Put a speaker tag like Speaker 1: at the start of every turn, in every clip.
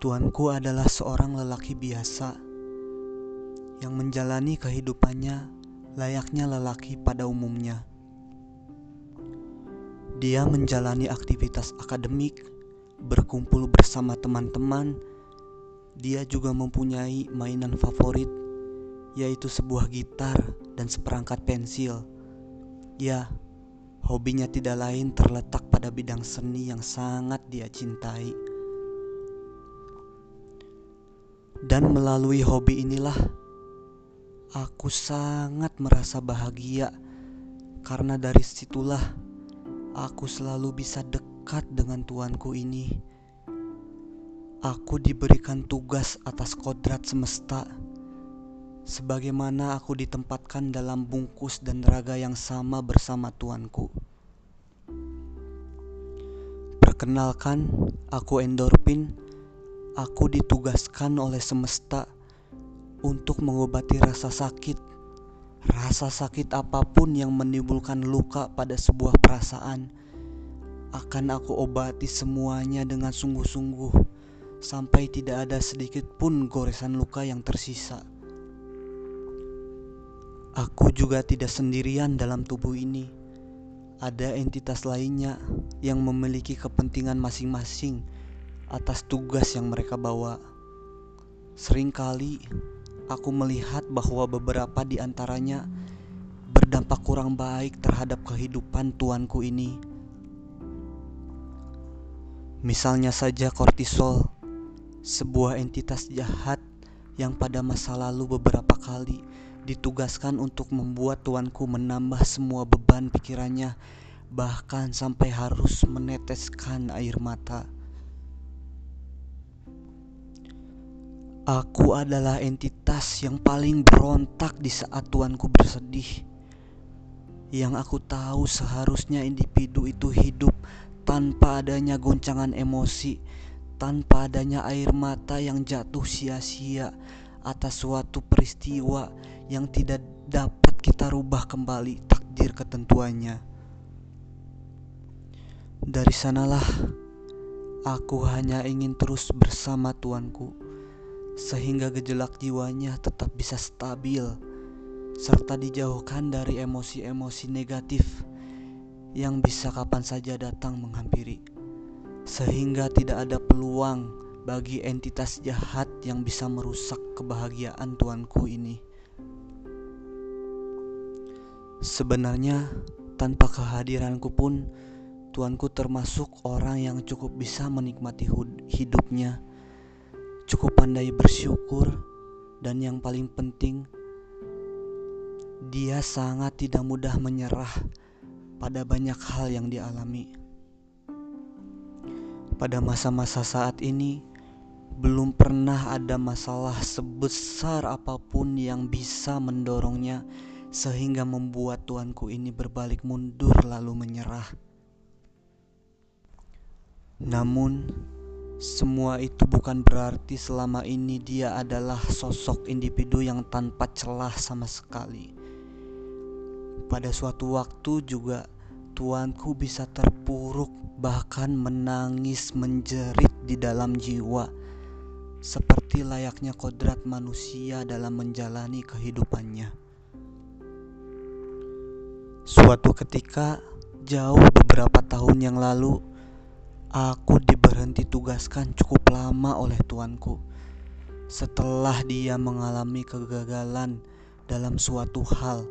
Speaker 1: Tuanku adalah seorang lelaki biasa yang menjalani kehidupannya layaknya lelaki pada umumnya. Dia menjalani aktivitas akademik, berkumpul bersama teman-teman. Dia juga mempunyai mainan favorit, yaitu sebuah gitar dan seperangkat pensil. Ya, hobinya tidak lain terletak pada bidang seni yang sangat dia cintai. Dan melalui hobi inilah aku sangat merasa bahagia karena dari situlah aku selalu bisa dekat dengan tuanku ini. Aku diberikan tugas atas kodrat semesta sebagaimana aku ditempatkan dalam bungkus dan raga yang sama bersama tuanku. Perkenalkan, aku endorfin aku ditugaskan oleh semesta untuk mengobati rasa sakit. Rasa sakit apa pun yang menimbulkan luka pada sebuah perasaan akan aku obati semuanya dengan sungguh-sungguh sampai tidak ada sedikit pun goresan luka yang tersisa. Aku juga tidak sendirian dalam tubuh ini. Ada entitas lainnya yang memiliki kepentingan masing-masing atas tugas yang mereka bawa. Seringkali aku melihat bahwa beberapa di antaranya berdampak kurang baik terhadap kehidupan tuanku ini. Misalnya saja kortisol, sebuah entitas jahat yang pada masa lalu beberapa kali ditugaskan untuk membuat tuanku menambah semua beban pikirannya, bahkan sampai harus meneteskan air mata. Aku adalah entitas yang paling berontak di saat tuanku bersedih. Yang aku tahu seharusnya individu itu hidup tanpa adanya goncangan emosi, tanpa adanya air mata yang jatuh sia-sia atas suatu peristiwa yang tidak dapat kita rubah kembali takdir ketentuannya. Dari sanalah aku hanya ingin terus bersama tuanku sehingga gejolak jiwanya tetap bisa stabil serta dijauhkan dari emosi-emosi negatif yang bisa kapan saja datang menghampiri sehingga tidak ada peluang bagi entitas jahat yang bisa merusak kebahagiaan tuanku ini. Sebenarnya tanpa kehadiranku pun tuanku termasuk orang yang cukup bisa menikmati hidupnya cukup pandai bersyukur, dan yang paling penting, dia sangat tidak mudah menyerah pada banyak hal yang dialami. Pada masa-masa saat ini, belum pernah ada masalah sebesar apa pun yang bisa mendorongnya sehingga membuat tuanku ini berbalik mundur lalu menyerah. Namun, semua itu bukan berarti selama ini dia adalah sosok individu yang tanpa celah sama sekali. Pada suatu waktu juga tuanku bisa terpuruk bahkan menangis menjerit di dalam jiwa seperti layaknya kodrat manusia dalam menjalani kehidupannya. Suatu ketika jauh beberapa tahun yang lalu Aku diberhenti tugaskan cukup lama oleh tuanku setelah dia mengalami kegagalan dalam suatu hal.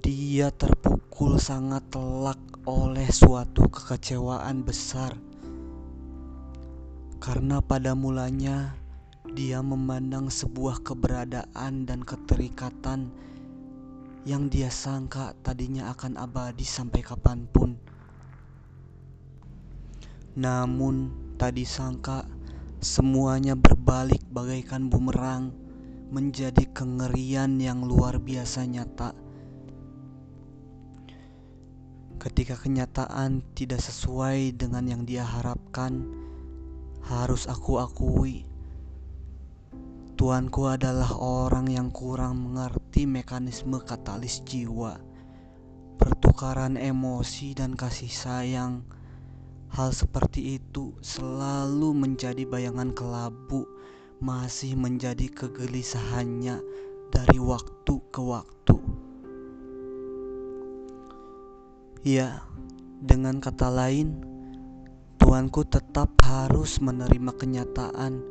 Speaker 1: Dia terpukul sangat telak oleh suatu kekecewaan besar karena pada mulanya dia memandang sebuah keberadaan dan keterikatan yang dia sangka tadinya akan abadi sampai kapan pun. Namun tadi sangka semuanya berbalik bagaikan bumerang menjadi kengerian yang luar biasa nyata. Ketika kenyataan tidak sesuai dengan yang dia harapkan, harus aku akui Tuanku adalah orang yang kurang mengerti mekanisme katalis jiwa, pertukaran emosi dan kasih sayang Hal seperti itu selalu menjadi bayangan kelabu, masih menjadi kegelisahannya dari waktu ke waktu. Ya, dengan kata lain, tuanku tetap harus menerima kenyataan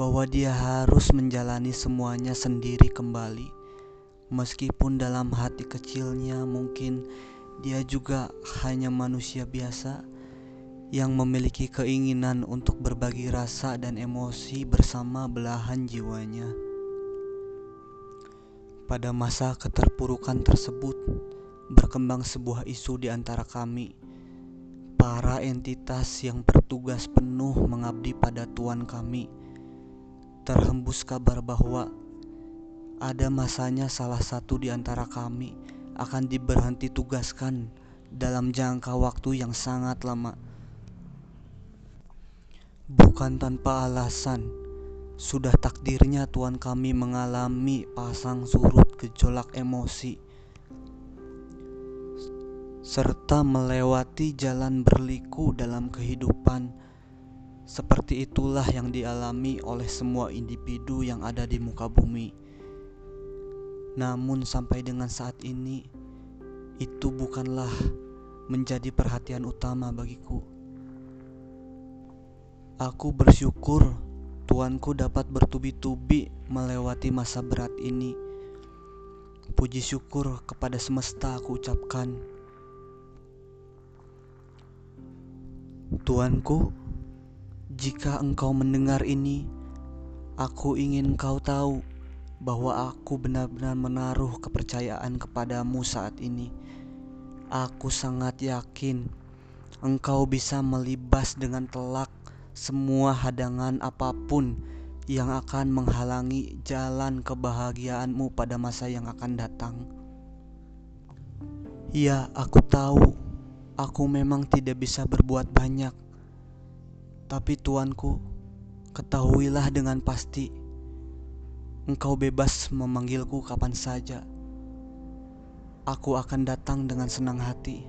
Speaker 1: bahwa dia harus menjalani semuanya sendiri kembali. Meskipun dalam hati kecilnya mungkin dia juga hanya manusia biasa yang memiliki keinginan untuk berbagi rasa dan emosi bersama belahan jiwanya. Pada masa keterpurukan tersebut, berkembang sebuah isu di antara kami, para entitas yang bertugas penuh mengabdi pada tuan kami. Terhembus kabar bahwa ada masanya salah satu di antara kami akan diberhenti tugaskan dalam jangka waktu yang sangat lama Bukan tanpa alasan, sudah takdirnya Tuhan kami mengalami pasang surut gejolak emosi serta melewati jalan berliku dalam kehidupan. Seperti itulah yang dialami oleh semua individu yang ada di muka bumi. Namun, sampai dengan saat ini, itu bukanlah menjadi perhatian utama bagiku. Aku bersyukur tuanku dapat bertubi-tubi melewati masa berat ini. Puji syukur kepada semesta aku ucapkan. Tuanku, jika engkau mendengar ini, aku ingin engkau tahu bahwa aku benar-benar menaruh kepercayaan kepadamu saat ini. Aku sangat yakin engkau bisa melibas dengan telak semua hadangan apa pun yang akan menghalangi jalan kebahagiaanmu pada masa yang akan datang. Ya, aku tahu aku memang tidak bisa berbuat banyak. Tapi tuanku, ketahuilah dengan pasti engkau bebas memanggilku kapan saja. Aku akan datang dengan senang hati.